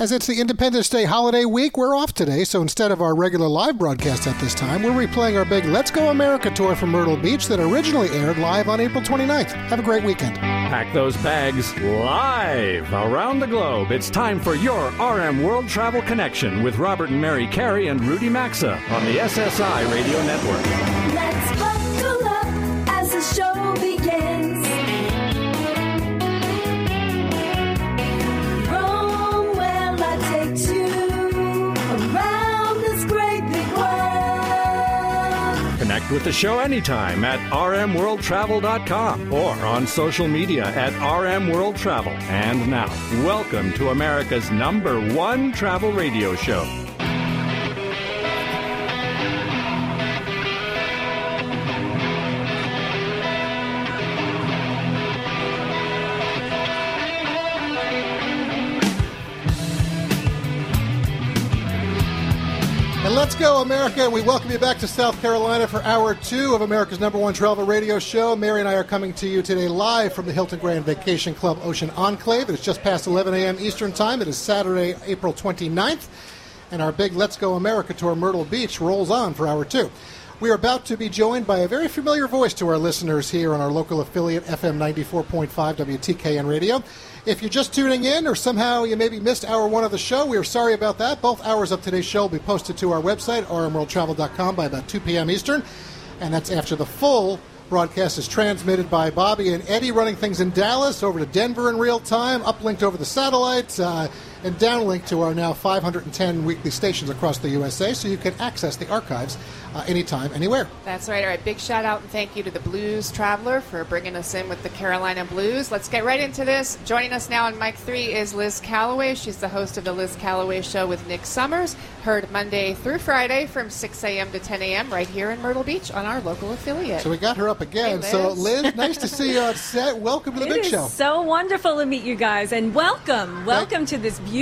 As it's the Independence Day holiday week, we're off today, so instead of our regular live broadcast at this time, we're replaying our big Let's Go America tour from Myrtle Beach that originally aired live on April 29th. Have a great weekend. Pack those bags live around the globe. It's time for your RM World Travel Connection with Robert and Mary Carey and Rudy Maxa on the SSI Radio Network. Let's buckle up as the show begins. Connect with the show anytime at rmworldtravel.com or on social media at rmworldtravel. And now, welcome to America's number one travel radio show. Go, America. We welcome you back to South Carolina for hour two of America's number one travel radio show. Mary and I are coming to you today live from the Hilton Grand Vacation Club Ocean Enclave. It's just past 11 a.m. Eastern Time. It is Saturday, April 29th. And our big Let's Go America tour, Myrtle Beach, rolls on for hour two. We are about to be joined by a very familiar voice to our listeners here on our local affiliate, FM 94.5 WTKN Radio. If you're just tuning in or somehow you maybe missed hour one of the show, we are sorry about that. Both hours of today's show will be posted to our website, rmworldtravel.com, by about 2 p.m. Eastern. And that's after the full broadcast is transmitted by Bobby and Eddie running things in Dallas, over to Denver in real time, uplinked over the satellite, uh, and downlink to our now 510 weekly stations across the USA so you can access the archives uh, anytime, anywhere. That's right. All right. Big shout out and thank you to the Blues Traveler for bringing us in with the Carolina Blues. Let's get right into this. Joining us now on Mike three is Liz Calloway. She's the host of the Liz Calloway Show with Nick Summers. Heard Monday through Friday from 6 a.m. to 10 a.m. right here in Myrtle Beach on our local affiliate. So we got her up again. Hey, so, Liz. Liz, nice to see you on set. Welcome to the It big is show. so wonderful to meet you guys, and welcome, welcome to this beautiful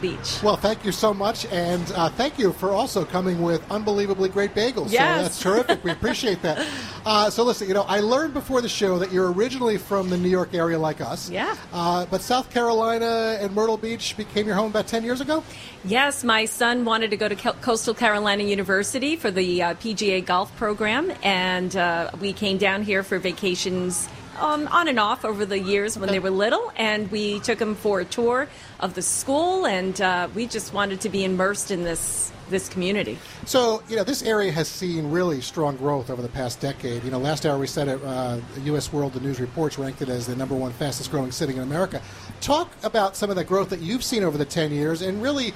beach. Well, thank you so much, and uh, thank you for also coming with unbelievably great bagels. Yes. So that's terrific. We appreciate that. Uh, so listen, you know, I learned before the show that you're originally from the New York area like us. Yeah. Uh, but South Carolina and Myrtle Beach became your home about 10 years ago? Yes, my son wanted to go to Coastal Carolina University for the uh, PGA golf program, and uh, we came down here for vacations. Um, on and off over the years when they were little, and we took them for a tour of the school, and uh, we just wanted to be immersed in this this community. So, you know, this area has seen really strong growth over the past decade. You know, last hour we said it, uh, U.S. World the News Reports ranked it as the number one fastest growing city in America. Talk about some of the growth that you've seen over the 10 years and really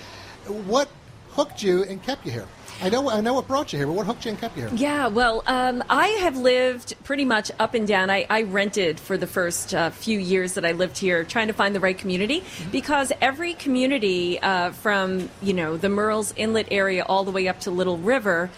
what hooked you and kept you here. I know, I know what brought you here, but what hooked you and kept you here? Yeah, well, um, I have lived pretty much up and down. I, I rented for the first uh, few years that I lived here, trying to find the right community because every community uh, from you know the Murrells Inlet area all the way up to Little River.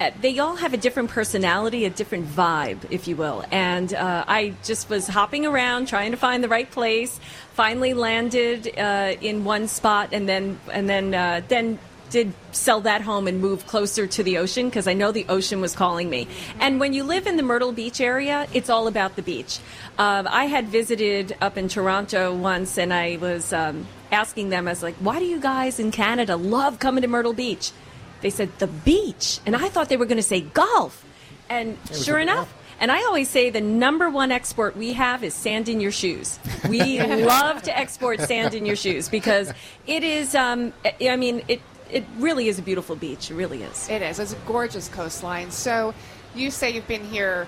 uh, They all have a different personality, a different vibe, if you will. And uh, I just was hopping around trying to find the right place. Finally landed uh, in one spot, and then and then uh, then did sell that home and move closer to the ocean because I know the ocean was calling me. And when you live in the Myrtle Beach area, it's all about the beach. Um, I had visited up in Toronto once and I was um, asking them, I was like, why do you guys in Canada love coming to Myrtle Beach? They said, the beach. And I thought they were going to say golf. And sure enough, golf. and I always say the number one export we have is sand in your shoes. We love to export sand in your shoes because it is, um, I mean, it, it really is a beautiful beach. It really is. It is. It's a gorgeous coastline. So you say you've been here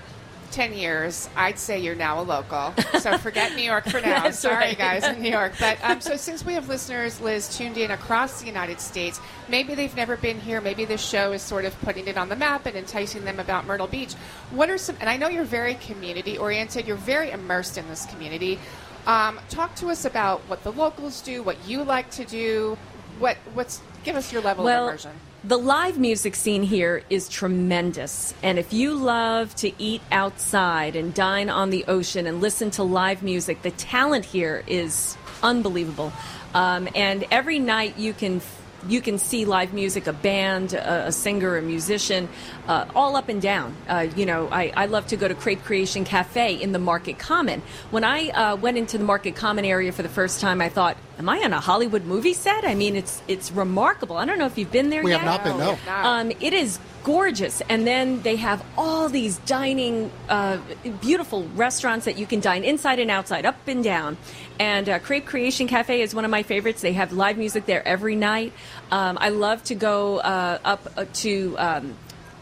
10 years. I'd say you're now a local. So forget New York for now. Sorry, right. guys, in New York. But um, so since we have listeners, Liz, tuned in across the United States, maybe they've never been here. Maybe this show is sort of putting it on the map and enticing them about Myrtle Beach. What are some, and I know you're very community oriented, you're very immersed in this community. Um, talk to us about what the locals do, what you like to do. What, what's, give us your level well, of immersion. the live music scene here is tremendous. And if you love to eat outside and dine on the ocean and listen to live music, the talent here is unbelievable. Um, and every night you can you can see live music, a band, a, a singer, a musician, uh, all up and down. Uh, you know, I, I love to go to Crepe Creation Cafe in the Market Common. When I uh, went into the Market Common area for the first time, I thought, am I on a Hollywood movie set? I mean, it's it's remarkable. I don't know if you've been there We yet. have not been, no. Um, it is gorgeous, and then they have all these dining, uh, beautiful restaurants that you can dine inside and outside, up and down. And uh, Crepe Creation Cafe is one of my favorites. They have live music there every night. Um, I love to go uh, up uh, to. Um,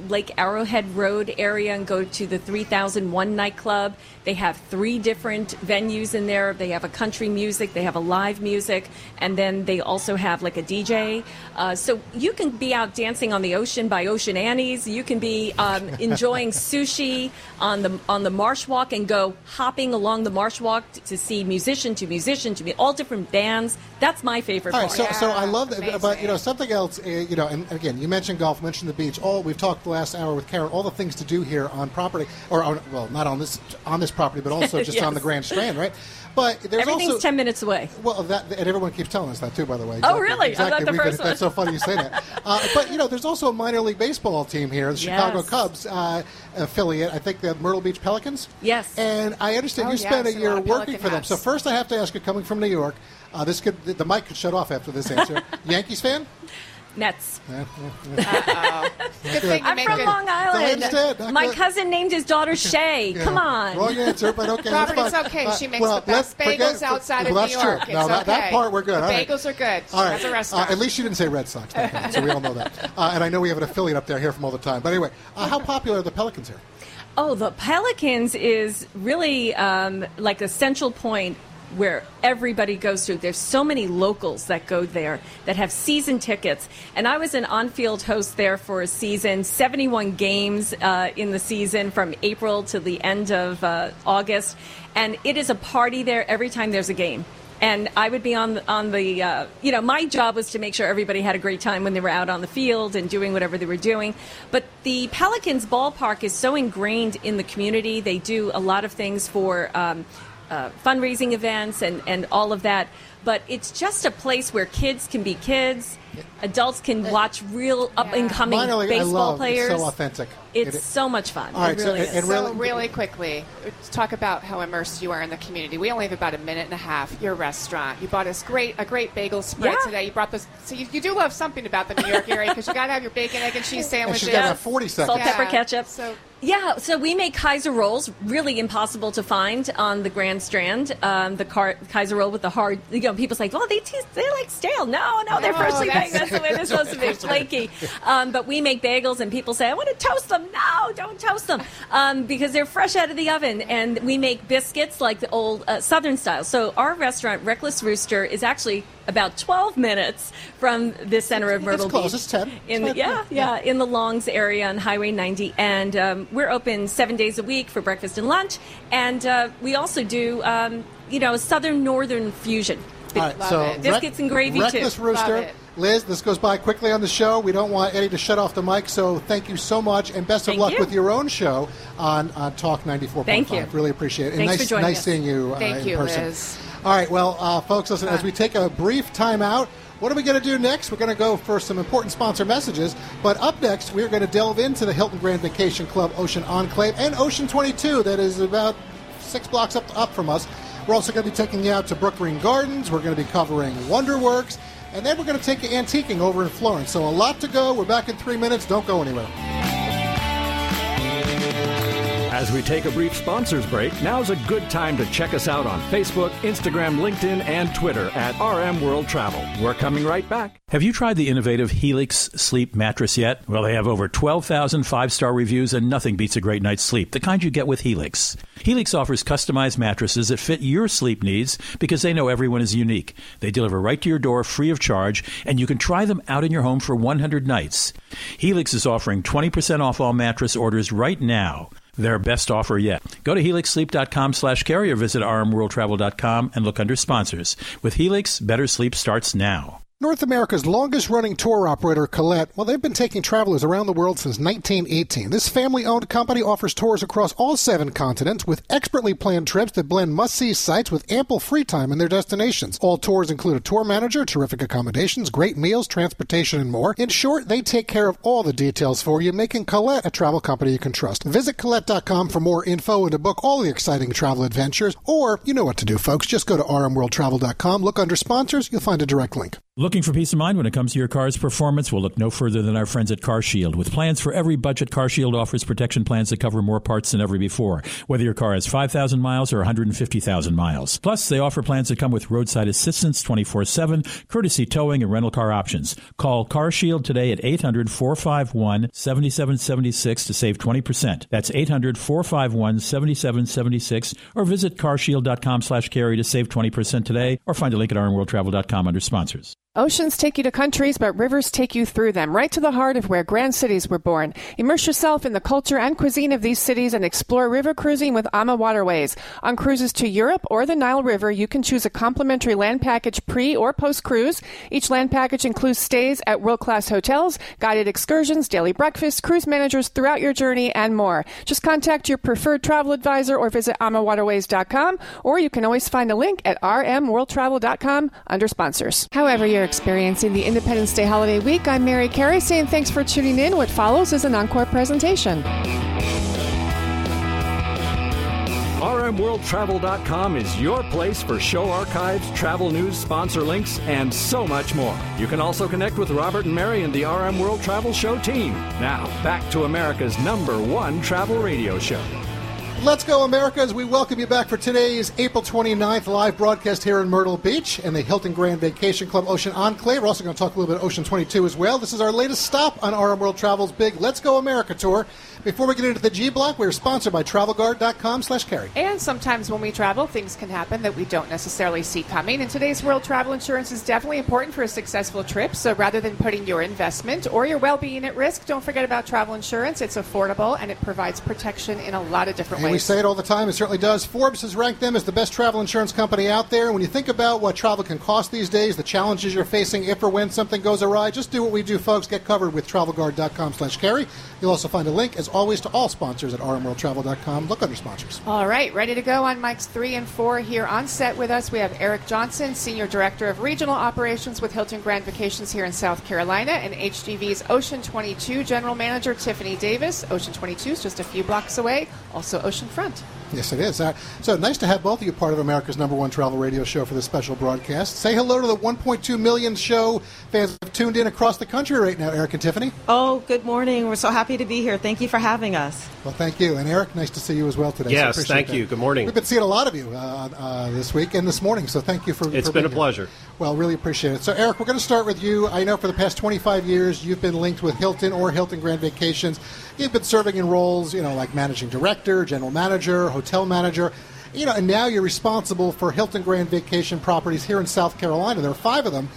Lake Arrowhead Road area and go to the 3001 nightclub. They have three different venues in there. They have a country music, they have a live music, and then they also have like a DJ. Uh, so you can be out dancing on the ocean by Ocean Annie's. You can be um, enjoying sushi on the on the Marsh Walk and go hopping along the Marsh Walk t- to see musician to musician to be all different bands. That's my favorite All right, part. so, so I love that, but you know something else. Uh, you know, and again, you mentioned golf, mentioned the beach. All we've talked the last hour with Karen, all the things to do here on property, or on, well, not on this on this property, but also just on the Grand Strand, right? But there's Everything's also 10 minutes away. Well, that and everyone keeps telling us that too, by the way. Oh, really? I'm Exactly. not the first been- That's so funny you say that. Uh, but you know, there's also a minor league baseball team here, the Chicago Cubs uh, affiliate. I think the Myrtle Beach Pelicans. Yes. And I understand Oh, you spent yes, a a year of working for them. hats. So first, I have to ask you, coming from New York, uh, this could the mic could shut off after this answer. Yankees fan? Nets. Good thing you I'm make from good. Long Island. Instead, not My good. cousin named his daughter Shay. Yeah. Come on. Wrong answer, but okay. Robert, that's it's fine. okay. She makes well, the best let's bagels forget- outside well, of that's New York. True. No, that, that okay. part we're good. The All right. bagels are good. All She right. has a restaurant. Uh, at least you didn't say Red Sox, so we all know that. Uh, and I know we have an affiliate up there here from all the time. But anyway, uh, how popular are the Pelicans here? Oh, the Pelicans is really um, like a central point where everybody goes to. There's so many locals that go there that have season tickets. And I was an on field host there for a season, 71 games uh, in the season from April to the end of uh, August. And it is a party there every time there's a game. And I would be on on the uh, you know, my job was to make sure everybody had a great time when they were out on the field and doing whatever they were doing. But the Pelicans ballpark is so ingrained in the community. They do a lot of things for um, uh, fundraising events and, and all of that. But it's just a place where kids can be kids, adults can watch real up and coming Minor league, I baseball love. players. It's so authentic. It's It- so much fun. All right, it so- really and- is. and So really- really quickly, let's talk about how immersed you are in the community. We only have about a minute and a half. Your restaurant. You bought us great a great bagel spread Yeah. today. You brought this. So you, you do love something about the New York area because you got to have your bacon, egg, and cheese and sandwiches. she's got to have 40 seconds. Salt, pepper, ketchup. So- yeah, so we make Kaiser rolls, really impossible to find on the Grand Strand. Um, the car- Kaiser roll with the hard, you know, people say, well, they taste, they're like stale. No, no, they're No, freshly baked. That's the way they're supposed to be, flaky. Um, but we make bagels, and people say, I want to toast them. No, don't toast them um, because they're fresh out of the oven. And we make biscuits like the old uh, Southern style. So our restaurant, Reckless Rooster, is actually about 12 minutes from the center of Myrtle close. Beach. It's 10. In It's the, fine. yeah, yeah, in the Longs area on Highway 90, and um, we're open seven days a week for breakfast and lunch, and uh, we also do, um, you know, Southern Northern fusion. All right, Love so it. Biscuits and gravy, too. Reckless Rooster. Liz, this goes by quickly on the show. We don't want Eddie to shut off the mic, so thank you so much, and best of Thank luck you. with your own show on, on Talk 94.5. Thank you. Really appreciate it. And Thanks nice, for joining nice us. seeing you uh, Thank in you, person. Liz. All right, well, uh, folks, listen, as we take a brief time out, what are we going to do next? We're going to go for some important sponsor messages. But up next, we're going to delve into the Hilton Grand Vacation Club Ocean Enclave and Ocean 22, that is about six blocks up, up from us. We're also going to be taking you out to Brookgreen Gardens. We're going to be covering Wonderworks. And then we're going to take you antiquing over in Florence. So a lot to go. We're back in three minutes. Don't go anywhere. As we take a brief sponsors break, now's a good time to check us out on Facebook, Instagram, LinkedIn, and Twitter at RM World Travel. We're coming right back. Have you tried the innovative Helix sleep mattress yet? Well, they have over 12,000 five star reviews, and nothing beats a great night's sleep, the kind you get with Helix. Helix offers customized mattresses that fit your sleep needs because they know everyone is unique. They deliver right to your door free of charge, and you can try them out in your home for 100 nights. Helix is offering 20% off all mattress orders right now. Their best offer yet. Go to helixsleep.com slash carey or visit rmworldtravel.com and look under sponsors. With Helix, better sleep starts now. North America's longest running tour operator, Colette, well, they've been taking travelers around the world since 1918. This family owned company offers tours across all seven continents with expertly planned trips that blend must see sites with ample free time in their destinations. All tours include a tour manager, terrific accommodations, great meals, transportation, and more. In short, they take care of all the details for you, making Colette a travel company you can trust. Visit Colette.com for more info and to book all the exciting travel adventures, or you know what to do, folks. Just go to rmworldtravel.com, look under sponsors, you'll find a direct link. Looking for peace of mind when it comes to your car's performance? We'll look no further than our friends at CarShield. With plans for every budget, CarShield offers protection plans that cover more parts than ever before, whether your car has 5,000 miles or 150,000 miles. Plus, they offer plans that come with roadside assistance 24 7, courtesy towing, and rental car options. Call CarShield today at 800 451 7776 to save 20%. That's 800 451 7776 or visit carshield.com slash carey to save 20% today or find a link at rmworldtravel.com under sponsors. Oceans take you to countries, but rivers take you through them, right to the heart of where grand cities were born. Immerse yourself in the culture and cuisine of these cities and explore river cruising with AmaWaterways. On cruises to Europe or the Nile River, you can choose a complimentary land package pre or post cruise. Each land package includes stays at world class hotels, guided excursions, daily breakfasts, cruise managers throughout your journey, and more. Just contact your preferred travel advisor or visit amawaterways.com, or you can always find a link at rmworldtravel.com under sponsors. However, you're experiencing the Independence Day holiday week, I'm Mary Carey saying thanks for tuning in. What follows is an encore presentation. RMWorldTravel.com is your place for show archives, travel news, sponsor links, and so much more. You can also connect with Robert and Mary and the RM World Travel Show team. Now, back to America's number one travel radio show. Let's go, America, as we welcome you back for today's April 29th live broadcast here in Myrtle Beach and the Hilton Grand Vacation Club Ocean Enclave. We're also going to talk a little bit about Ocean 22 as well. This is our latest stop on RM World Travel's big Let's Go America tour. Before we get into the G Block, we're sponsored by TravelGuard.com slash carey. And sometimes when we travel, things can happen that we don't necessarily see coming. In today's world, travel insurance is definitely important for a successful trip. So rather than putting your investment or your well being at risk, don't forget about travel insurance. It's affordable and it provides protection in a lot of different And we say it all the time, it certainly does. Forbes has ranked them as the best travel insurance company out there. When you think about what travel can cost these days, the challenges you're facing if or when something goes awry, just do what we do, folks. Get covered with TravelGuard.com slash carey. You'll also find a link, as always, to all sponsors at rmworldtravel.com. Look under sponsors. All right, ready to go on mics three and four here on set with us. We have Eric Johnson, Senior Director of Regional Operations with Hilton Grand Vacations here in South Carolina, and HGV's Ocean 22 General Manager Tiffany Davis. Ocean 22 is just a few blocks away, also oceanfront. Yes, it is. Uh, so nice to have both of you part of America's number one travel radio show for this special broadcast. Say hello to the 1.2 million show fans have tuned in across the country right now, Eric and Tiffany. Oh, good morning. We're so happy to be here. Thank you for having us. Well, thank you. And Eric, nice to see you as well today. So Yes, appreciate thank that. you. Good morning. We've been seeing a lot of you uh, uh, this week and this morning, so thank you for It's for been being a here. Well, really appreciate it. So, Eric, we're going to start with you. I know for the past 25 years you've been linked with Hilton or Hilton Grand Vacations. You've been serving in roles, you know, like managing director, general manager, hotel manager. You know, and now you're responsible for Hilton Grand Vacation properties here in South Carolina. There are five of them.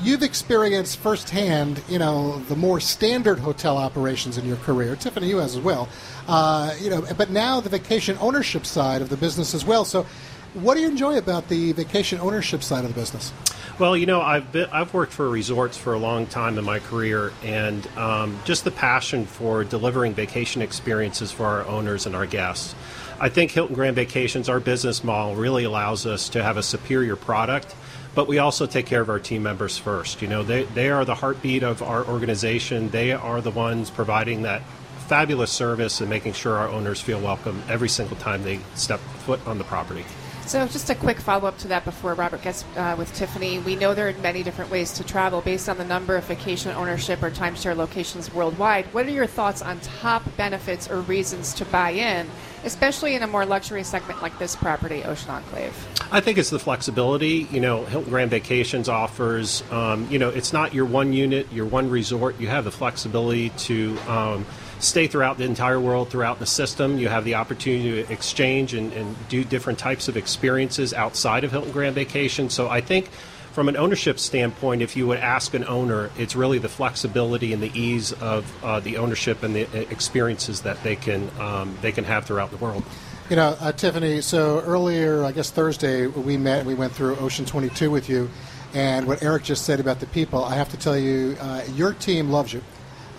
You've experienced firsthand, you know, the more standard hotel operations in your career. Tiffany, you has as well. Uh, you know, but now the vacation ownership side of the business as well. So, what do you enjoy about the vacation ownership side of the business? Well, you know, I've been, I've worked for resorts for a long time in my career, and um, just the passion for delivering vacation experiences for our owners and our guests. I think Hilton Grand Vacations, our business model, really allows us to have a superior product, but we also take care of our team members first. You know, they they are the heartbeat of our organization. They are the ones providing that fabulous service and making sure our owners feel welcome every single time they step foot on the property. So, just a quick follow up to that before Robert gets uh, with Tiffany. We know there are many different ways to travel based on the number of vacation ownership or timeshare locations worldwide. What are your thoughts on top benefits or reasons to buy in, especially in a more luxury segment like this property, Ocean Enclave? I think it's the flexibility. You know, Hilton Grand Vacations offers. Um, you know, it's not your one unit, your one resort. You have the flexibility to um, stay throughout the entire world, throughout the system. You have the opportunity to exchange and, and do different types of experiences outside of Hilton Grand Vacations. So I think. From an ownership standpoint, if you would ask an owner, it's really the flexibility and the ease of uh, the ownership and the uh, experiences that they can um, they can have throughout the world. You know, uh, Tiffany, so earlier, I guess Thursday, we met, we went through Ocean 22 with you. And what Eric just said about the people, I have to tell you, uh, your team loves you.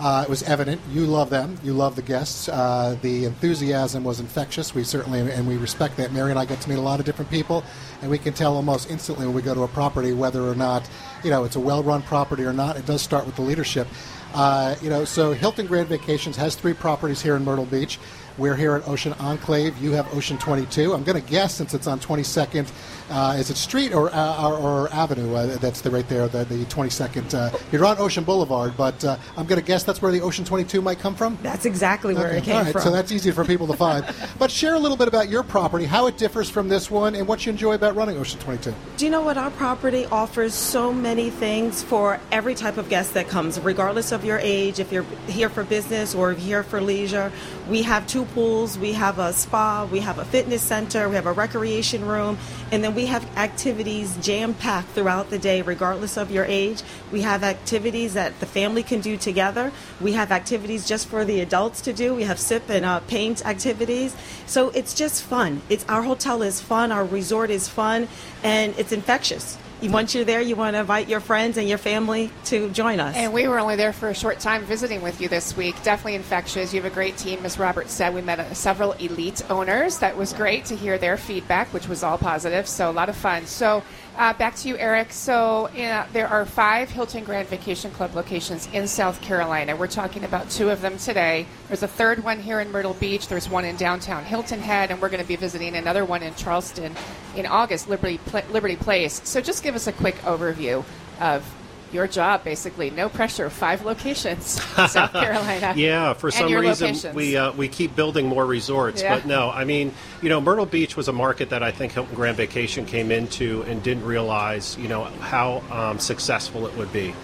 Uh, it was evident. You love them. You love the guests. Uh, the enthusiasm was infectious. We certainly, and we respect that. Mary and I get to meet a lot of different people, and we can tell almost instantly when we go to a property whether or not, you know, it's a well-run property or not. It does start with the leadership. Uh, you know, so Hilton Grand Vacations has three properties here in Myrtle Beach. We're here at Ocean Enclave. You have Ocean 22. I'm going to guess since it's on 22nd, uh, is it Street or uh, or, or Avenue? Uh, that's the right there, the, the 22nd. Uh, you're on Ocean Boulevard, but uh, I'm going to guess that's where the Ocean 22 might come from. That's exactly where Okay, it came all right, from. So that's easy for people to find. but share a little bit about your property, how it differs from this one, and what you enjoy about running Ocean 22. Do you know what? Our property offers so many things for every type of guest that comes, regardless of your age, if you're here for business or if you're here for leisure. We have two pools, we have a spa, we have a fitness center, we have a recreation room, and then we have activities jam packed throughout the day, regardless of your age. We have activities that the family can do together. We have activities just for the adults to do. We have sip and uh, paint activities. So it's just fun. It's our hotel is fun, our resort is fun, and it's infectious. Once you're there, you want to invite your friends and your family to join us. And we were only there for a short time visiting with you this week. Definitely infectious. You have a great team, as Robert said. We met uh, several elite owners. That was great to hear their feedback, which was all positive. So a lot of fun. So uh, back to you, Eric. So uh, there are five Hilton Grand Vacation Club locations in South Carolina. We're talking about two of them today. There's a third one here in Myrtle Beach. There's one in downtown Hilton Head, and we're going to be visiting another one in Charleston in August, Liberty Pla- Liberty Place. So just give us a quick overview of your job, basically. No pressure. Five locations, South Carolina. Yeah, for some reason locations. we uh, we keep building more resorts, Yeah. but no, I mean, you know, Myrtle Beach was a market that I think Hilton Grand Vacation came into and didn't realize, you know, how um, successful it would be.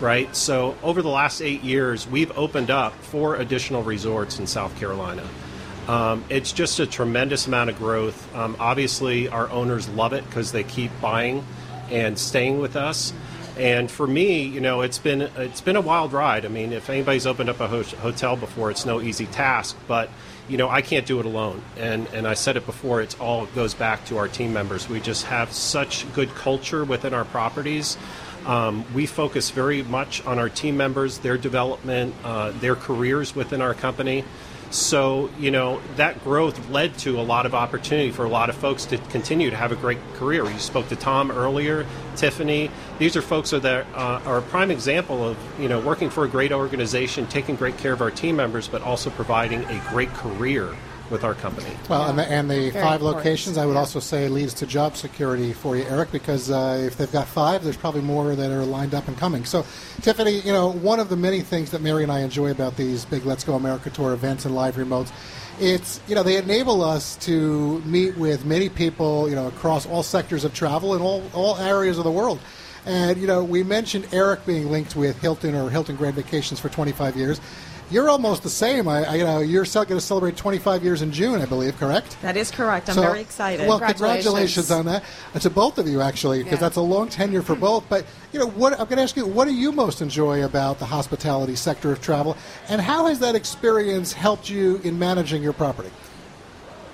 Right. So over the last eight years, we've opened up four additional resorts in South Carolina. Um, it's just a tremendous amount of growth. Um, obviously, our owners love it because they keep buying and staying with us. And for me, you know, it's been it's been a wild ride. I mean, if anybody's opened up a ho- hotel before, it's no easy task. But you know, I can't do it alone. And and I said it before. It's all goes back to our team members. We just have such good culture within our properties. Um, we focus very much on our team members, their development, uh, their careers within our company. So, you know, that growth led to a lot of opportunity for a lot of folks to continue to have a great career. You spoke to Tom earlier, Tiffany. These are folks that uh, are a prime example of, you know, working for a great organization, taking great care of our team members, but also providing a great career with our company. Well, and the, and the five important. locations, I would also say, leads to job security for you, Eric, because uh, if they've got five, there's probably more that are lined up and coming. So, Tiffany, you know, one of the many things that Mary and I enjoy about these big Let's Go America Tour events and live remotes, it's you know they enable us to meet with many people, you know, across all sectors of travel and all all areas of the world. And you know, we mentioned Eric being linked with Hilton or Hilton Grand Vacations for 25 years. You're almost the same. I, I you know, you're going to celebrate 25 years in June, I believe. Correct? that is correct. I'm So- very excited. Well, Congratulations. congratulations on that. And to both of you, actually, because Yeah. that's a long tenure for both. But you know, what I'm going to ask you, what do you most enjoy about the hospitality sector of travel, and how has that experience helped you in managing your property?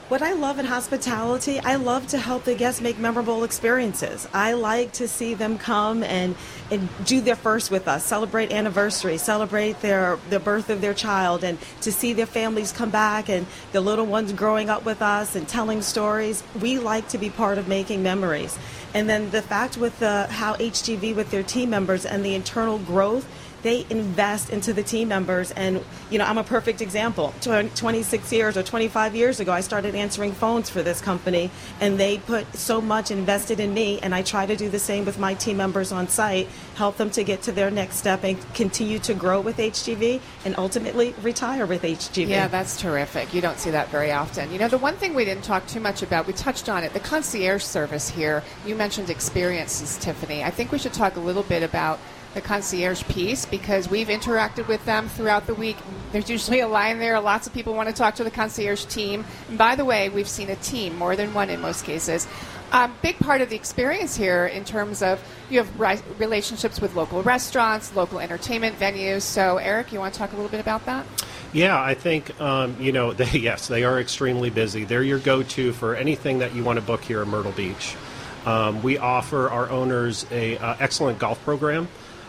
What I love in hospitality, I love to help the guests make memorable experiences. I like to see them come and, and do their first with us, celebrate anniversary, celebrate their the birth of their child, and to see their families come back and the little ones growing up with us and telling stories. We like to be part of making memories. And then the fact with the, how HGV with their team members and the internal growth they invest into the team members and you know i'm a perfect example 26 years or 25 years ago i started answering phones for this company and they put so much invested in me and i try to do the same with my team members on site help them to get to their next step and continue to grow with hgv and ultimately retire with hgv Yeah, that's terrific. You don't see that very often. You know, the one thing we didn't talk too much about, we touched on it, the concierge service here. You mentioned experiences, Tiffany. I think we should talk a little bit about the concierge piece because we've interacted with them throughout the week. There's usually a line there. Lots of people want to talk to the concierge team. And by the way, we've seen a team, more than one in most cases. Um, big part of the experience here in terms of you have relationships with local restaurants, local entertainment venues. So, Eric, you want to talk a little bit about that? Yeah, I think um, you know. They, yes, they are extremely busy. They're your go-to for anything that you want to book here in Myrtle Beach. Um, we offer our owners a uh, excellent golf program.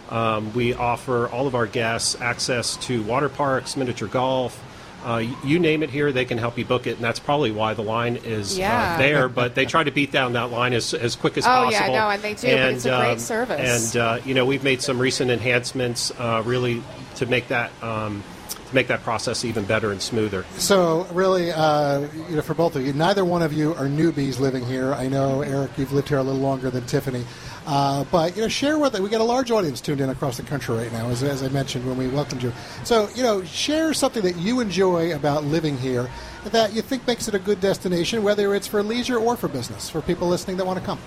Um, we offer all of our guests access to water parks, miniature golf. Uh, you name it here, they can help you book it, and that's probably why the line is Yeah. uh, there. But they try to beat down that line as, as quick as possible. Oh, yeah, no, and they do, but it's a great um, service. And uh, you know, we've made some recent enhancements, uh, really, to make that um, to make that process even better and smoother. So, really, uh, you know, for both of you, neither one of you are newbies living here. I know, Eric, you've lived here a little longer than Tiffany. Uh, but, you know, share with it. We got a large audience tuned in across the country right now, as, as I mentioned when we welcomed you. So, you know, share something that you enjoy about living here that you think makes it a good destination, whether it's for leisure or for business, for people listening that want to come.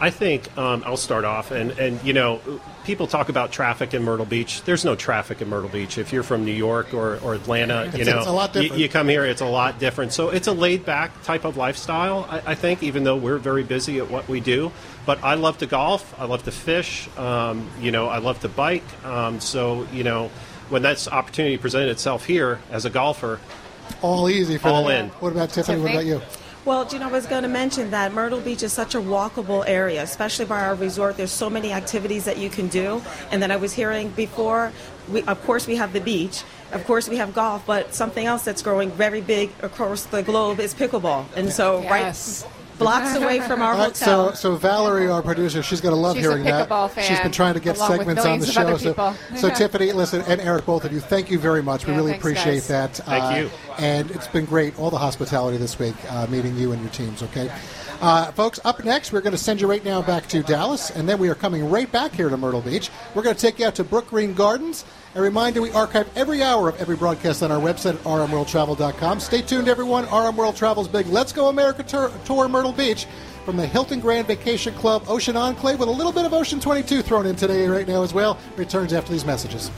I think um, I'll start off, and, and you know, people talk about traffic in Myrtle Beach. There's no traffic in Myrtle Beach. If you're from New York or, or Atlanta, you It's- know, it's a lot you- different. You, come here, it's a lot different. So it's a laid back type of lifestyle, I, I think, even though we're very busy at what we do. But I love to golf, I love to fish, um, you know, I love to bike. Um, so, you know, when that opportunity presented itself here as a golfer, All easy for All them. in. What about Tiffany? What about you? Well, you know, I was going to mention that Myrtle Beach is such a walkable area, especially by our resort. There's so many activities that you can do. And then I was hearing before, we, of course, we have the beach. Of course, we have golf, but something else that's growing very big across the globe is pickleball. And so, Yes. right blocks away from our All right, so, hotel. so Valerie, our producer, she's going to love She's a hearing that. fan, she's been trying to get segments on the show. So, so Tiffany, listen, and Eric, both of you, thank you very much. We Yeah, really thanks, appreciate guys. that. Thank you. And it's been great, all the hospitality this week, uh, meeting you and your teams. Okay, uh, folks. Up next, we're going to send you right now back to Dallas, and then we are coming right back here to Myrtle Beach. We're going to take you out to Brookgreen Gardens. A reminder, we archive every hour of every broadcast on our website at rmworldtravel.com. Stay tuned, everyone. RM World Travel's big Let's Go America tour, tour Myrtle Beach from the Hilton Grand Vacation Club Ocean Enclave with a little bit of Ocean 22 thrown in today right now as well. Returns after these messages.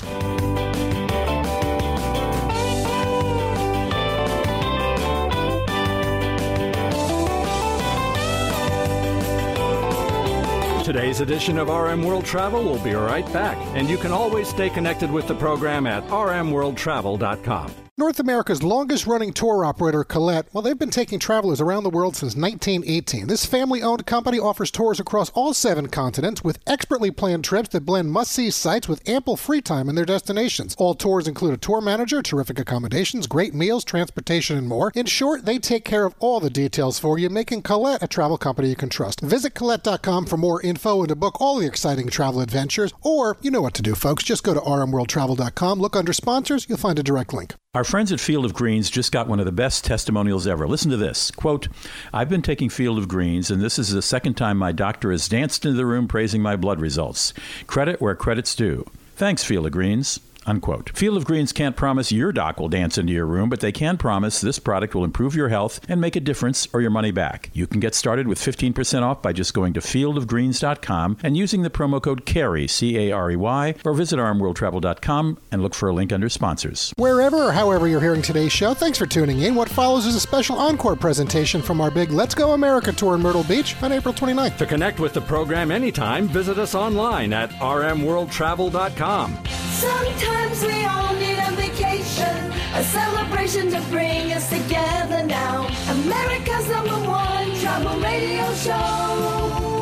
Today's edition of RM World Travel will be right back, and you can always stay connected with the program at rmworldtravel.com. North America's longest running tour operator, Colette, well, they've been taking travelers around the world since 1918. This family owned company offers tours across all seven continents with expertly planned trips that blend must see sites with ample free time in their destinations. All tours include a tour manager, terrific accommodations, great meals, transportation, and more. In short, they take care of all the details for you, making Colette a travel company you can trust. Visit Colette.com for more info and to book all the exciting travel adventures. Or, you know what to do, folks. Just go to rmworldtravel.com, look under sponsors, you'll find a direct link. Our friends at Field of Greens just got one of the best testimonials ever. Listen to this. Quote, I've been taking Field of Greens, and this is the second time my doctor has danced into the room praising my blood results. Credit where credit's due. Thanks, Field of Greens. Unquote. Field of Greens can't promise your doc will dance into your room, but they can promise this product will improve your health and make a difference or your money back. You can get started with 15% off by just going to fieldofgreens.com and using the promo code CAREY, C A R E Y, or visit rmworldtravel.com and look for a link under sponsors. Wherever or however you're hearing today's show, thanks for tuning in. What follows is a special encore presentation from our big Let's Go America tour in Myrtle Beach on April 29th. To connect with the program anytime, visit us online at rmworldtravel.com. Sometimes we all need a vacation, a celebration to bring us together now. America's number one travel radio show.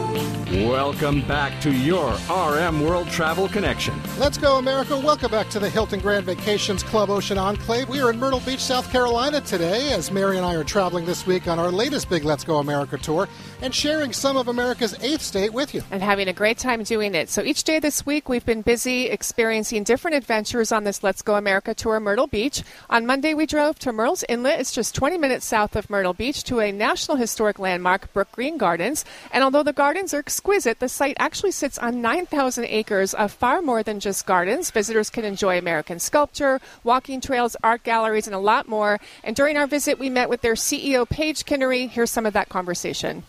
Welcome back to your RM World Travel Connection. Let's go, America. Welcome back to the Hilton Grand Vacations Club Ocean Enclave. We are in Myrtle Beach, South Carolina today as Mary and I are traveling this week on our latest big Let's Go America tour and sharing some of America's eighth state with you. and having a great time doing it. So each day this week, we've been busy experiencing different adventures on this Let's Go America tour, Myrtle Beach. On Monday, we drove to Murrells Inlet. It's just 20 minutes south of Myrtle Beach to a National Historic Landmark, Brookgreen Gardens. And although the gardens are exquisite, the site actually sits on 9,000 acres of far more than just gardens. Visitors can enjoy American sculpture, walking trails, art galleries, and a lot more. And during our visit, we met with their CEO, Page Kiniry. Here's some of that conversation.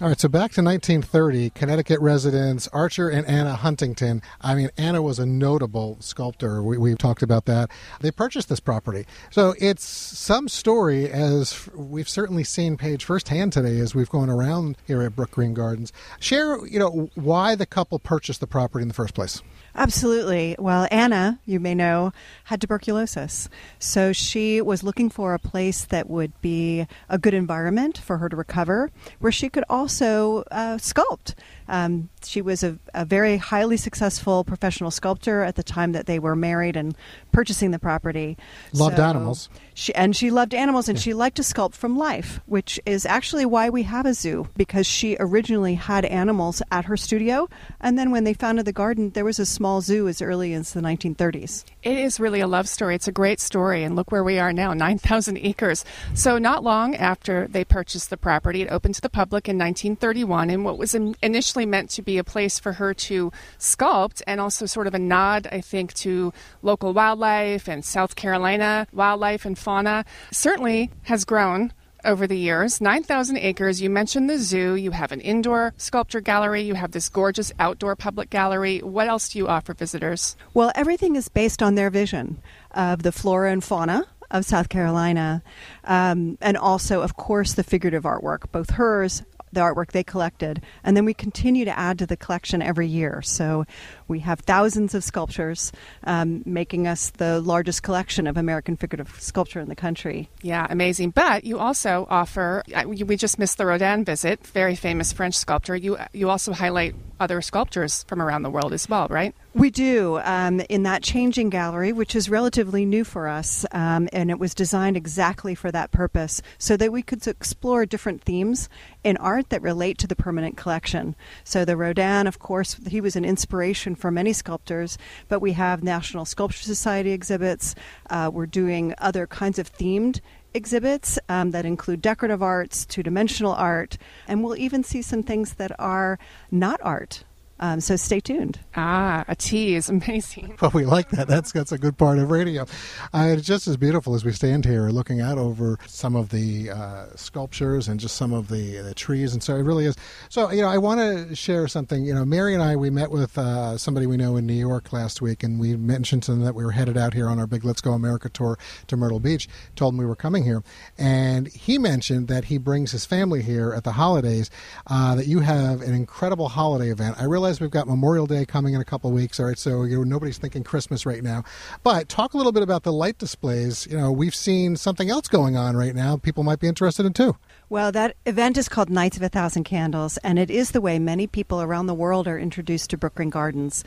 All right, so back to 1930, Connecticut residents Archer and Anna Huntington. I mean, Anna was a notable sculptor. We, we've talked about that. They purchased this property. So it's some story, as we've certainly seen Page firsthand today as we've gone around here at Brookgreen Gardens. Share, you know, why the couple purchased the property in the first place. Absolutely. Well, Anna, you may know, had tuberculosis. So she was looking for a place that would be a good environment for her to recover, where she could also uh, sculpt. Um, she was a, a, very highly successful professional sculptor at the time that they were married and purchasing the property. Loved So animals. She, and she loved animals and she liked to sculpt from life, which is actually why we have a zoo, because she originally had animals at her studio. And then when they founded the garden, there was a small zoo as early as the 1930s. It is really a love story. It's a great story. And look where we are now 9,000 acres. So, not long after they purchased the property, it opened to the public in 1931. And what was in- initially meant to be a place for her to sculpt and also sort of a nod, I think, to local wildlife and South Carolina wildlife and fauna certainly has grown over the years. 9,000 acres. You mentioned the zoo. You have an indoor sculpture gallery. You have this gorgeous outdoor public gallery. What else do you offer visitors? Well, everything is based on their vision of the flora and fauna of South Carolina, um, and also, of course, the figurative artwork, both hers. The artwork they collected, and then we continue to add to the collection every year. So we have thousands of sculptures, um, making us the largest collection of American figurative sculpture in the country. Yeah, amazing. But you also offer. We just missed the Rodin visit, very famous French sculptor. You you also highlight other sculptors from around the world as well, right? We do um, in that changing gallery, which is relatively new for us, um, and it was designed exactly for that purpose, so that we could explore different themes in art that relate to the permanent collection. So the Rodin, of course, he was an inspiration for many sculptors, but we have National Sculpture Society exhibits. Uh, we're doing other kinds of themed exhibits um, that include decorative arts, two dimensional art, and we'll even see some things that are not art. Um, so stay tuned. Ah, a tease, amazing. Well, we like that. That's that's a good part of radio. Uh, it's just as beautiful as we stand here looking out over some of the uh, sculptures and just some of the, the trees, and so it really is. So you know, I want to share something. You know, Mary and I we met with uh, somebody we know in New York last week, and we mentioned to them that we were headed out here on our big Let's Go America tour to Myrtle Beach. Told him we were coming here, and he mentioned that he brings his family here at the holidays. Uh, that you have an incredible holiday event. I realize we've got Memorial Day coming in a couple weeks. All right, so you know nobody's thinking Christmas right now, but talk a little bit about the light displays. You know, we've seen something else going on right now. People might be interested in too. Well, that event is called Nights of a Thousand Candles, and it is the way many people around the world are introduced to Brookgreen Gardens.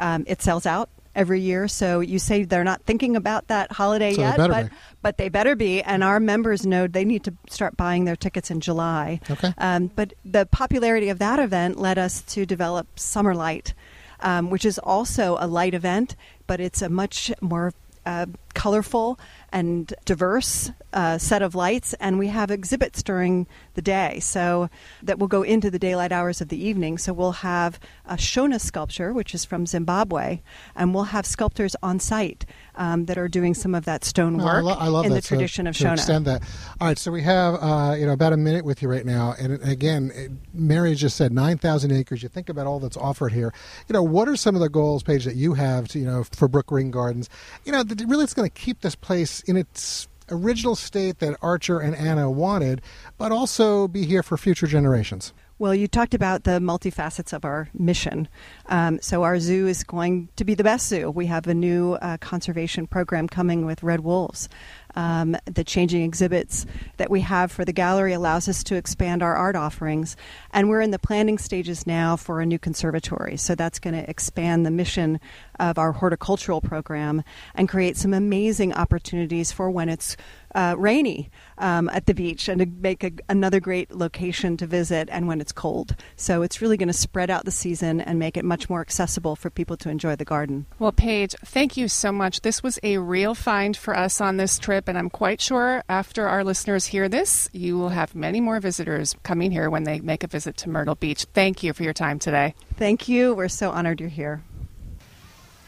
Um, it sells out every year, so you say they're not thinking about that holiday So yet, but be. but they better be. And our members know they need to start buying their tickets in July. Okay. Um, but the popularity of that event led us to develop Summer Light, um, which is also a light event, but it's a much more uh, colorful and diverse uh, set of lights, and we have exhibits during the day, so that will go into the daylight hours of the evening. So we'll have a Shona sculpture, which is from Zimbabwe, and we'll have sculptors on site um, that are doing some of that stone work No, I, lo- I love in that. the so tradition of to Shona. Extend that. All right, so we have uh, you know about a minute with you right now, and again, it- Mary just said nine thousand acres. You think about all that's offered here. You know, what are some of the goals, Page, that you have to you know for Brookgreen Gardens? You know, really it's going to keep this place in its original state that Archer and Anna wanted, but also be here for future generations. Well, you talked about the multifacets of our mission. Um, so, our zoo is going to be the best zoo. We have a new uh, conservation program coming with red wolves. Um, the changing exhibits that we have for the gallery allows us to expand our art offerings. And we're in the planning stages now for a new conservatory. So, that's going to expand the mission of our horticultural program and create some amazing opportunities for when it's uh, rainy um, at the beach and to make a, another great location to visit and when it's cold. So it's really going to spread out the season and make it much more accessible for people to enjoy the garden. Well, Page, thank you so much. This was a real find for us on this trip, and I'm quite sure after our listeners hear this, you will have many more visitors coming here when they make a visit to Myrtle Beach. Thank you for your time today. Thank you. We're so honored you're here.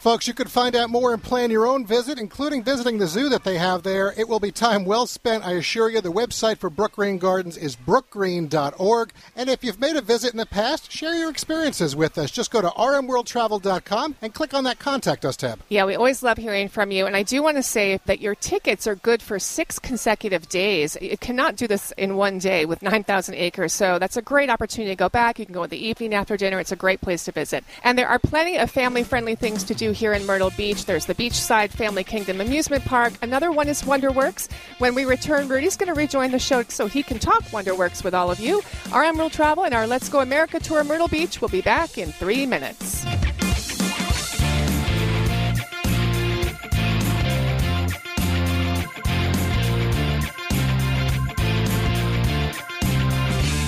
Folks, you can find out more and plan your own visit, including visiting the zoo that they have there. It will be time well spent, I assure you. The website for Brookgreen Gardens is brookgreen.org. And if you've made a visit in the past, share your experiences with us. Just go to rmworldtravel.com and click on that Contact Us tab. Yeah, we always love hearing from you. And I do want to say that your tickets are good for six consecutive days. You cannot do this in one day with 9,000 acres. So that's a great opportunity to go back. You can go in the evening after dinner. It's a great place to visit. And there are plenty of family friendly things to do here in Myrtle Beach. There's the Beachside Family Kingdom Amusement Park. Another one is Wonderworks. When we return, Rudy's going to rejoin the show so he can talk Wonderworks with all of you. RM World Travel and our Let's Go America Tour Myrtle Beach will be back in three minutes.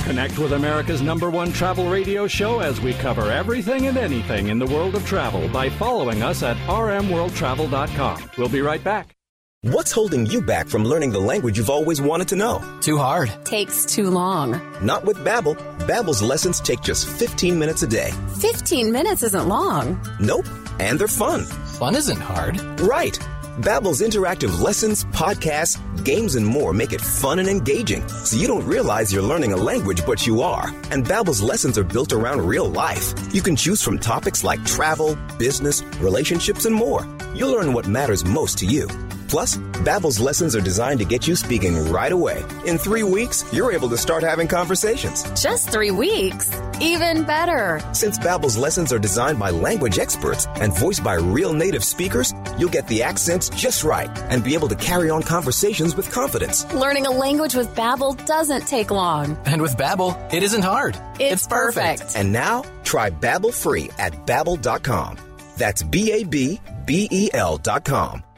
Connect with America's number one travel radio show as we cover everything and anything in the world of travel by following us at rmworldtravel.com. We'll be right back. What's holding you back from learning the language you've always wanted to know? Too hard. Takes too long. Not with Babbel. Babbel's lessons take just 15 minutes a day. 15 minutes isn't long. Nope. And they're fun. Fun isn't hard. Right. Babbel's interactive lessons, podcasts, games, and more make it fun and engaging, so you don't realize you're learning a language, but you are. And Babbel's lessons are built around real life. You can choose from topics like travel, business, relationships, and more. You'll learn what matters most to you. Plus, Babbel's lessons are designed to get you speaking right away. In three weeks, you're able to start having conversations. Just three weeks? Even better. Since Babbel's lessons are designed by language experts and voiced by real native speakers, you'll get the accents just right and be able to carry on conversations with confidence. Learning a language with Babbel doesn't take long. And with Babbel, it isn't hard. It's, perfect. And now, try Babbel free at babbel.com. That's B A B B E L dot com.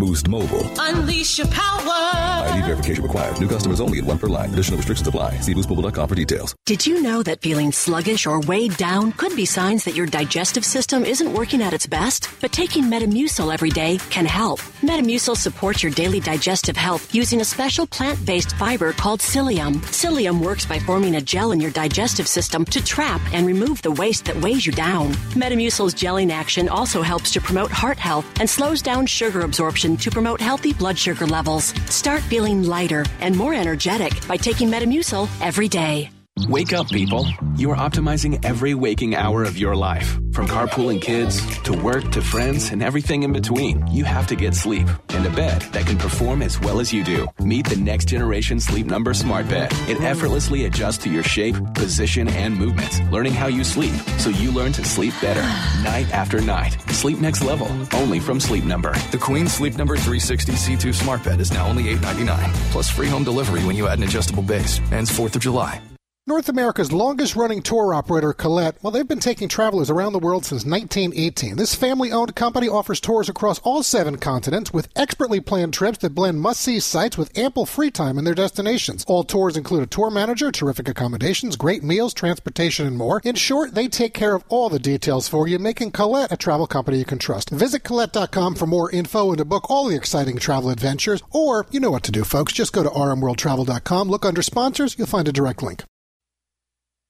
Boost Mobile. Unleash your power. ID verification required. New customers only at one per line. Additional restrictions apply. See boostmobile.com for details. Did you know that feeling sluggish or weighed down could be signs that your digestive system isn't working at its best? But taking Metamucil every day can help. Metamucil supports your daily digestive health using a special plant-based fiber called psyllium. Psyllium works by forming a gel in your digestive system to trap and remove the waste that weighs you down. Metamucil's gelling action also helps to promote heart health and slows down sugar absorption to promote healthy blood sugar levels. Start feeling lighter and more energetic by taking Metamucil every day. Wake up, people. You are optimizing every waking hour of your life. From carpooling kids to work to friends and everything in between. You have to get sleep and a bed that can perform as well as you do. Meet the next generation Sleep Number Smart Bed. It effortlessly adjusts to your shape, position, and movements, learning how you sleep so you learn to sleep better night after night. Sleep next level, only from Sleep Number. The Queen Sleep Number 360 C2 Smart Bed is now only $8.99, plus free home delivery when you add an adjustable base. Ends 4th of July. North America's longest running tour operator, Colette, well, they've been taking travelers around the world since 1918. This family owned company offers tours across all seven continents with expertly planned trips that blend must see sites with ample free time in their destinations. All tours include a tour manager, terrific accommodations, great meals, transportation, and more. In short, they take care of all the details for you, making Colette a travel company you can trust. Visit Colette.com for more info and to book all the exciting travel adventures. Or, you know what to do, folks. Just go to rmworldtravel.com, look under sponsors, you'll find a direct link.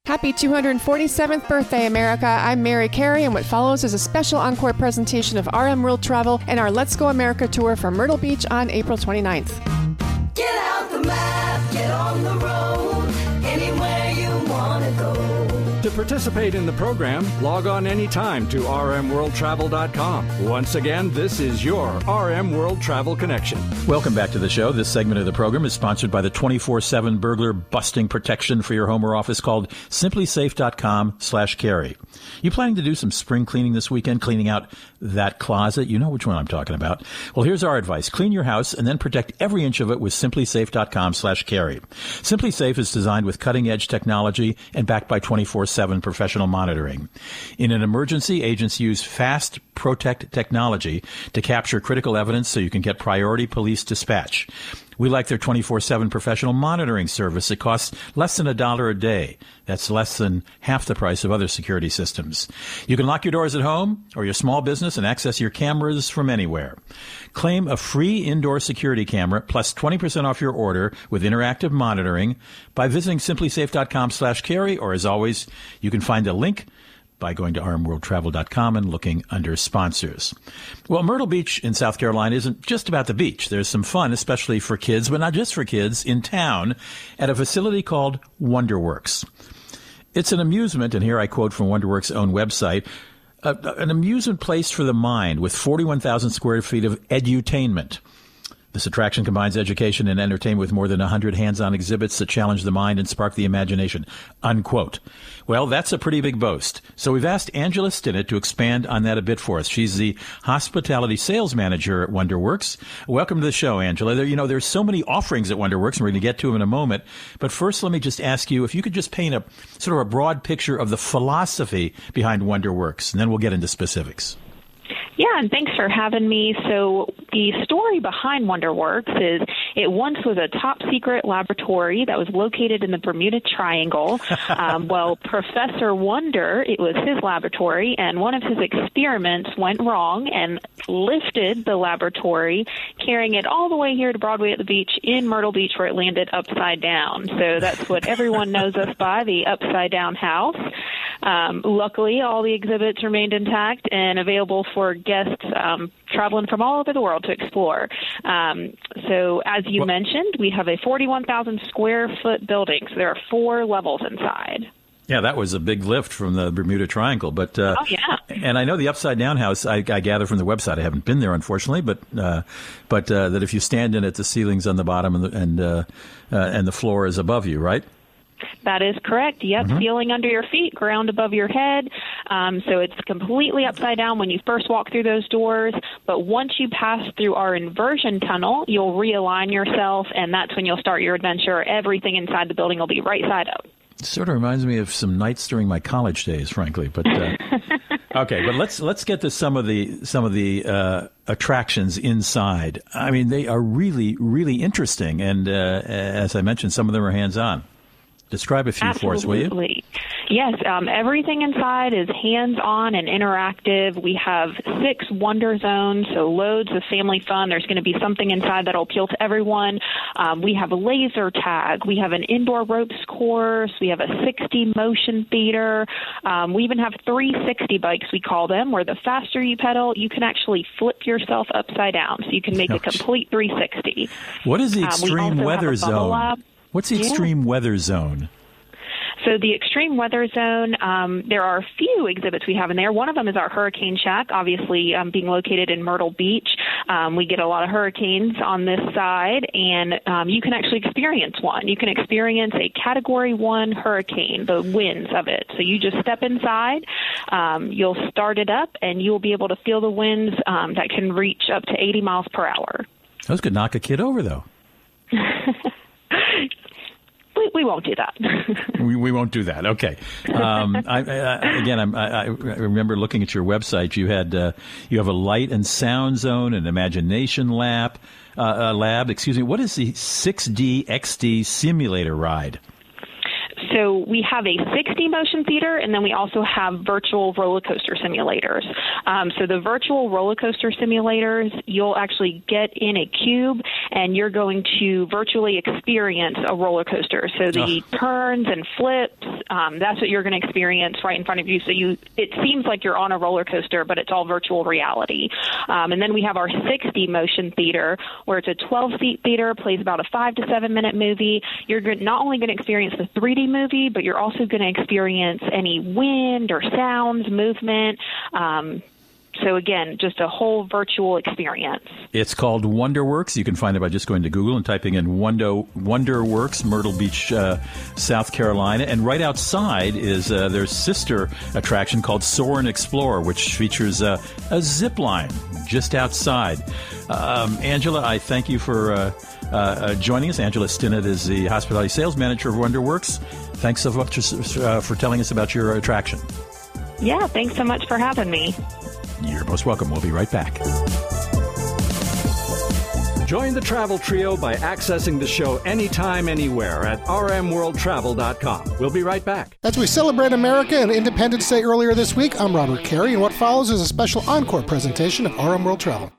Happy 247th birthday, America. I'm Mary Carey, and what follows is a special encore presentation of RM World Travel and our Let's Go America tour from Myrtle Beach on April 29th. Get out the map, get on the road, To participate in the program, log on anytime to rmworldtravel.com. Once again, this is your RM World Travel Connection. Welcome back to the show. This segment of the program is sponsored by the 24-7 burglar busting protection for your home or office called simplisafe.com slash carey. You planning to do some spring cleaning this weekend, cleaning out that closet? You know which one I'm talking about. Well, here's our advice. Clean your house and then protect every inch of it with simplisafe.com slash carey. SimpliSafe is designed with cutting edge technology and backed by 24 7 professional monitoring. In an emergency, agents use fast protect technology to capture critical evidence so you can get priority police dispatch. We like their 24 7 professional monitoring service. It costs less than a dollar a day. That's less than half the price of other security systems. You can lock your doors at home or your small business and access your cameras from anywhere. Claim a free indoor security camera plus 20% off your order with interactive monitoring by visiting simplisafe.com slash carey or as always, you can find a link by going to rmworldtravel.com and looking under sponsors. Well, Myrtle Beach in South Carolina isn't just about the beach. There's some fun, especially for kids, but not just for kids, in town at a facility called Wonderworks. It's an amusement, and here I quote from Wonderworks' own website, an amusement place for the mind with 41,000 square feet of edutainment. This attraction combines education and entertainment with more than 100 hands-on exhibits that challenge the mind and spark the imagination. Unquote. Well, that's a pretty big boast. So we've asked Angela Stinnett to expand on that a bit for us. She's the hospitality sales manager at Wonderworks. Welcome to the show, Angela. There, you know, there's so many offerings at Wonderworks, and we're going to get to them in a moment. But first, let me just ask you if you could just paint a sort of a broad picture of the philosophy behind Wonderworks, and then we'll get into specifics. Yeah, and thanks for having me. So, the story behind WonderWorks is it once was a top secret laboratory that was located in the Bermuda Triangle. um, well, Professor Wonder, it was his laboratory, and one of his experiments went wrong and lifted the laboratory, carrying it all the way here to Broadway at the beach in Myrtle Beach, where it landed upside down. So, that's what everyone knows us by the upside down house. Um, luckily, all the exhibits remained intact and available for guests um, traveling from all over the world to explore. Um, so, as you mentioned, we have a 41,000 square foot building. So, there are four levels inside. Yeah, that was a big lift from the Bermuda Triangle. But uh, oh yeah, and I know the Upside Down House. I, I gather from the website. I haven't been there, unfortunately, but uh, but uh, that if you stand in it, the ceiling's on the bottom and the, and uh, uh, and the floor is above you, right? That is correct. Yep, Mhm. ceiling under your feet, ground above your head. Um, so it's completely upside down when you first walk through those doors. But once you pass through our inversion tunnel, you'll realign yourself, and that's when you'll start your adventure. Everything inside the building will be right side up. Sort of reminds me of some nights during my college days, frankly. But uh, okay, but let's let's get to some of the some of the uh, attractions inside. I mean, they are really really interesting, and uh, as I mentioned, some of them are hands on. Describe a few for us, will you? Yes, um, everything inside is hands on and interactive. We have six wonder zones, so loads of family fun. There's going to be something inside that'll appeal to everyone. Um, we have a laser tag. We have an indoor ropes course. We have a 60 motion theater. Um, we even have 360 bikes, we call them, where the faster you pedal, you can actually flip yourself upside down. So you can make a complete 360. What is the Um, extreme weather zone? What's the Yeah. extreme weather zone? So the extreme weather zone, um, there are a few exhibits we have in there. One of them is our Hurricane Shack, obviously um, being located in Myrtle Beach. Um, we get a lot of hurricanes on this side, and um, you can actually experience one. You can experience a Category One hurricane, the winds of it. So you just step inside, um, you'll start it up, and you'll be able to feel the winds um, that can reach up to 80 miles per hour. Those could knock a kid over, though. We, won't do that. we, we won't do that. Okay. Um, I, I, again, I, I remember looking at your website. You had uh, you have a light and sound zone, an imagination lab. Uh, uh, lab. Excuse me. What is the 6D XD simulator ride? So we have a 60 motion theater, and then we also have virtual roller coaster simulators. Um, so the virtual roller coaster simulators, you'll actually get in a cube, and you're going to virtually experience a roller coaster. So the turns and flips, um, that's what you're going to experience right in front of you. So you, it seems like you're on a roller coaster, but it's all virtual reality. Um, and then we have our 60 motion theater, where it's a 12 seat theater, plays about a five to seven minute movie. You're not only going to experience the 3D movie, but you're also going to experience any wind or sounds, movement. Um, so again, just a whole virtual experience. It's called Wonderworks. You can find it by just going to Google and typing in Wonder Wonderworks, Myrtle Beach, uh, South Carolina. And right outside is uh, their sister attraction called Soar and Explore, which features uh, a zip line just outside. Um, Angela, I thank you for uh, uh, joining us. Angela Stinnett is the hospitality sales manager of Wonderworks. Thanks so much uh, for telling us about your attraction. Yeah, thanks so much for having me. You're most welcome. We'll be right back. Join the travel trio by accessing the show anytime, anywhere at rmworldtravel.com. We'll be right back. As we celebrate America and Independence Day earlier this week, I'm Robert Carey, and what follows is a special encore presentation of RM World Travel.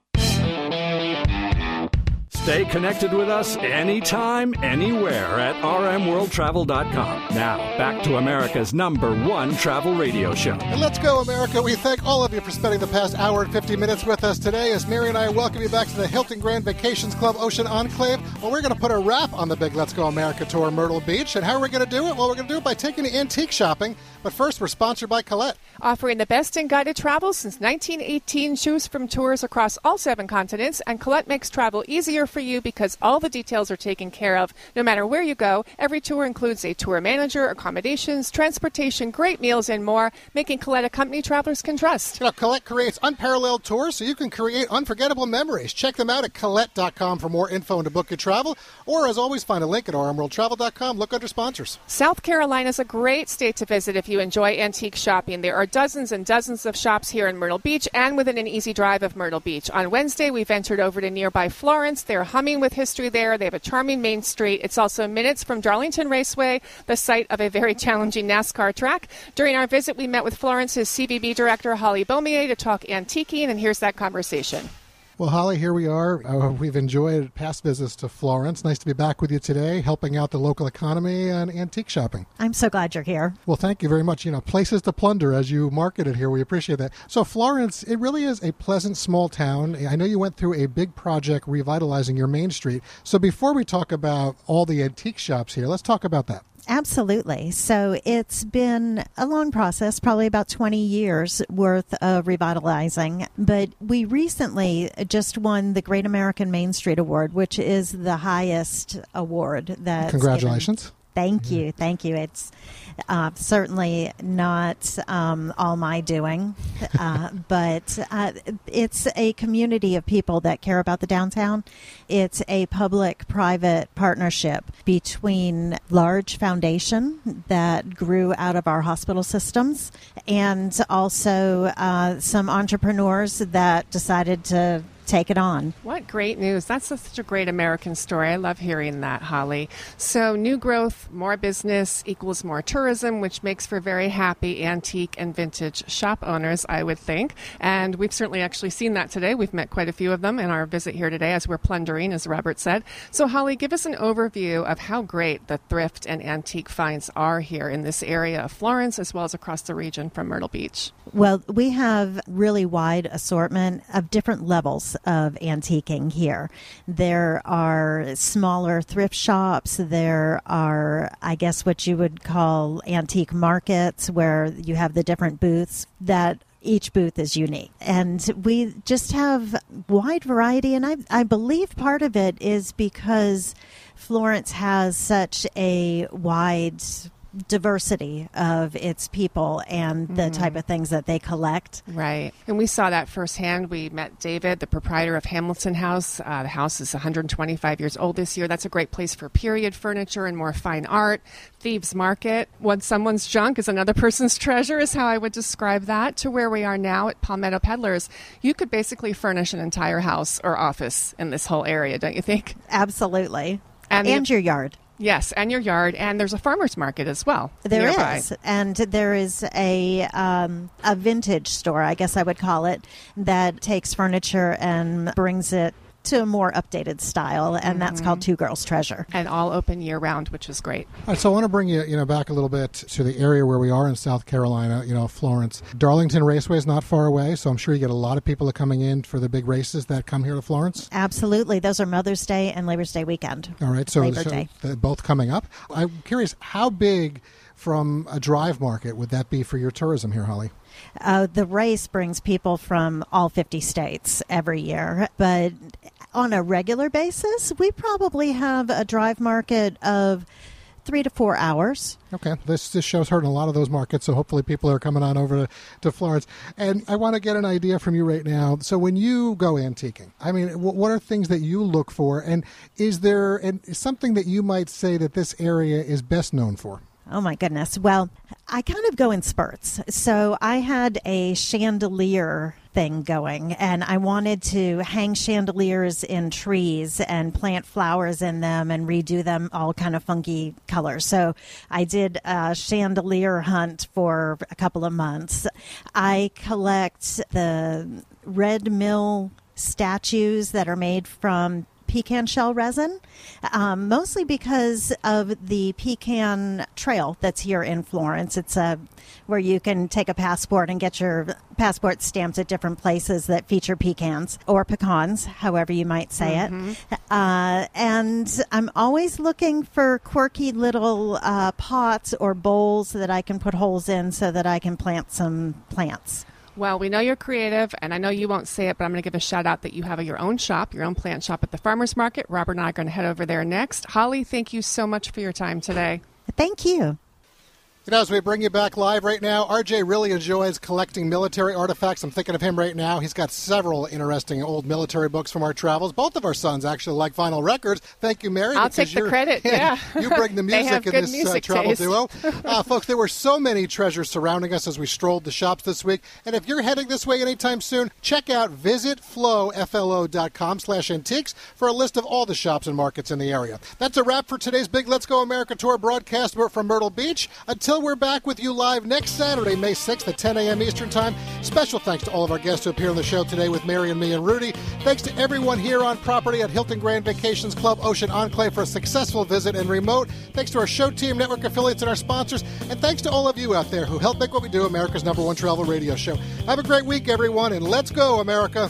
Stay connected with us anytime, anywhere at rmworldtravel.com. Now, back to America's number one travel radio show. And let's go, America. We thank all of you for spending the past hour and 50 minutes with us today as Mary and I welcome you back to the Hilton Grand Vacations Club Ocean Enclave. Well, we're going to put a wrap on the big Let's Go America tour Myrtle Beach. And how are we going to do it? Well, we're going to do it by taking antique shopping. But first, we're sponsored by Colette. Offering the best in guided travel since 1918, choose from tours across all seven continents, and Colette makes travel easier for you because all the details are taken care of. No matter where you go, every tour includes a tour manager, accommodations, transportation, great meals, and more, making Colette a company travelers can trust. You know, Colette creates unparalleled tours so you can create unforgettable memories. Check them out at Colette.com for more info and to book your travel. Or, as always, find a link at rmworldtravel.com. Look under sponsors. South Carolina is a great state to visit if you enjoy antique shopping. There are dozens and dozens of shops here in Myrtle Beach and within an easy drive of Myrtle Beach. On Wednesday, we ventured over to nearby Florence. They're humming with history there. They have a charming main street. It's also minutes from Darlington Raceway, the site of a very challenging NASCAR track. During our visit, we met with Florence's CVB director, Holly Beaumier, to talk antiquing, and here's that conversation. Well, Holly, here we are. Uh, we've enjoyed past visits to Florence. Nice to be back with you today, helping out the local economy and antique shopping. I'm so glad you're here. Well, thank you very much. You know, places to plunder as you market it here. We appreciate that. So, Florence, it really is a pleasant small town. I know you went through a big project revitalizing your main street. So, before we talk about all the antique shops here, let's talk about that. Absolutely. So it's been a long process, probably about 20 years worth of revitalizing. But we recently just won the Great American Main Street Award, which is the highest award that. Congratulations. Thank you, thank you. It's uh, certainly not um, all my doing, uh, but uh, it's a community of people that care about the downtown. It's a public-private partnership between large foundation that grew out of our hospital systems, and also uh, some entrepreneurs that decided to take it on. What great news. That's such a great American story. I love hearing that, Holly. So, new growth, more business equals more tourism, which makes for very happy antique and vintage shop owners, I would think. And we've certainly actually seen that today. We've met quite a few of them in our visit here today as we're plundering, as Robert said. So, Holly, give us an overview of how great the thrift and antique finds are here in this area of Florence as well as across the region from Myrtle Beach. Well, we have really wide assortment of different levels of antiquing here. There are smaller thrift shops. There are, I guess, what you would call antique markets where you have the different booths that each booth is unique and we just have wide variety and I, I believe part of it is because florence has such a wide diversity of its people and the Mhm. type of things that they collect. Right. And we saw that firsthand. We met David, the proprietor of Hamilton House. Uh, the house is 125 years old this year. That's a great place for period furniture and more fine art. Thieves Market. Once someone's junk is another person's treasure, is how I would describe that. To where we are now at Palmetto Peddlers, you could basically furnish an entire house or office in this whole area, don't you think? Absolutely. And, And the- your yard. Yes, and your yard. And there's a farmer's market as well. There is, nearby. and there is a um, a vintage store, I guess I would call it, that takes furniture and brings it to a more updated style, and that's Mhm. called Two Girls Treasure. And all open year round, which is great. All right, so I want to bring you, you know, back a little bit to the area where we are in South Carolina. You know, Florence, Darlington Raceway is not far away, so I'm sure you get a lot of people that are coming in for the big races that come here to Florence. Absolutely, those are Mother's Day and Labor's Day weekend. All right, so, Labor so Day. both coming up. I'm curious, how big from a drive market would that be for your tourism here, Holly? Uh, the race brings people from all 50 states every year, but on a regular basis, we probably have a drive market of three to four hours. Okay, this this show's hurting a lot of those markets, so hopefully people are coming on over to, to Florence. And I want to get an idea from you right now. So when you go antiquing, I mean, wh- what are things that you look for, and is there and something that you might say that this area is best known for? Oh my goodness. Well, I kind of go in spurts. So I had a chandelier thing going and I wanted to hang chandeliers in trees and plant flowers in them and redo them all kind of funky colors. So I did a chandelier hunt for a couple of months. I collect the red mill statues that are made from pecan shell resin, um, mostly because of the pecan trail that's here in Florence. It's a where you can take a passport and get your passport stamped at different places that feature pecans or pecans, however you might say Mhm. it. Uh, and I'm always looking for quirky little uh, pots or bowls that I can put holes in so that I can plant some plants. Well, we know you're creative, and I know you won't say it, but I'm going to give a shout out that you have your own shop, your own plant shop at the farmers market. Robert and I are going to head over there next. Holly, thank you so much for your time today. Thank you. You know, as we bring you back live right now, RJ really enjoys collecting military artifacts. I'm thinking of him right now. He's got several interesting old military books from our travels. Both of our sons actually like vinyl records. Thank you, Mary. I'll take the credit, yeah. you bring the music in this uh, travel taste. duo. Uh, folks, there were so many treasures surrounding us as we strolled the shops this week. And if you're heading this way anytime soon, check out visitflo.com slash antiques for a list of all the shops and markets in the area. That's a wrap for today's Big Let's Go America Tour broadcast from Myrtle Beach. Until we're back with you live next Saturday, May 6th at 10 a.m. Eastern Time. Special thanks to all of our guests who appear on the show today with Mary and me and Rudy. Thanks to everyone here on property at Hilton Grand Vacations Club Ocean Enclave for a successful visit and remote. Thanks to our show team, network affiliates, and our sponsors. And thanks to all of you out there who help make what we do America's number one travel radio show. Have a great week, everyone, and let's go, America.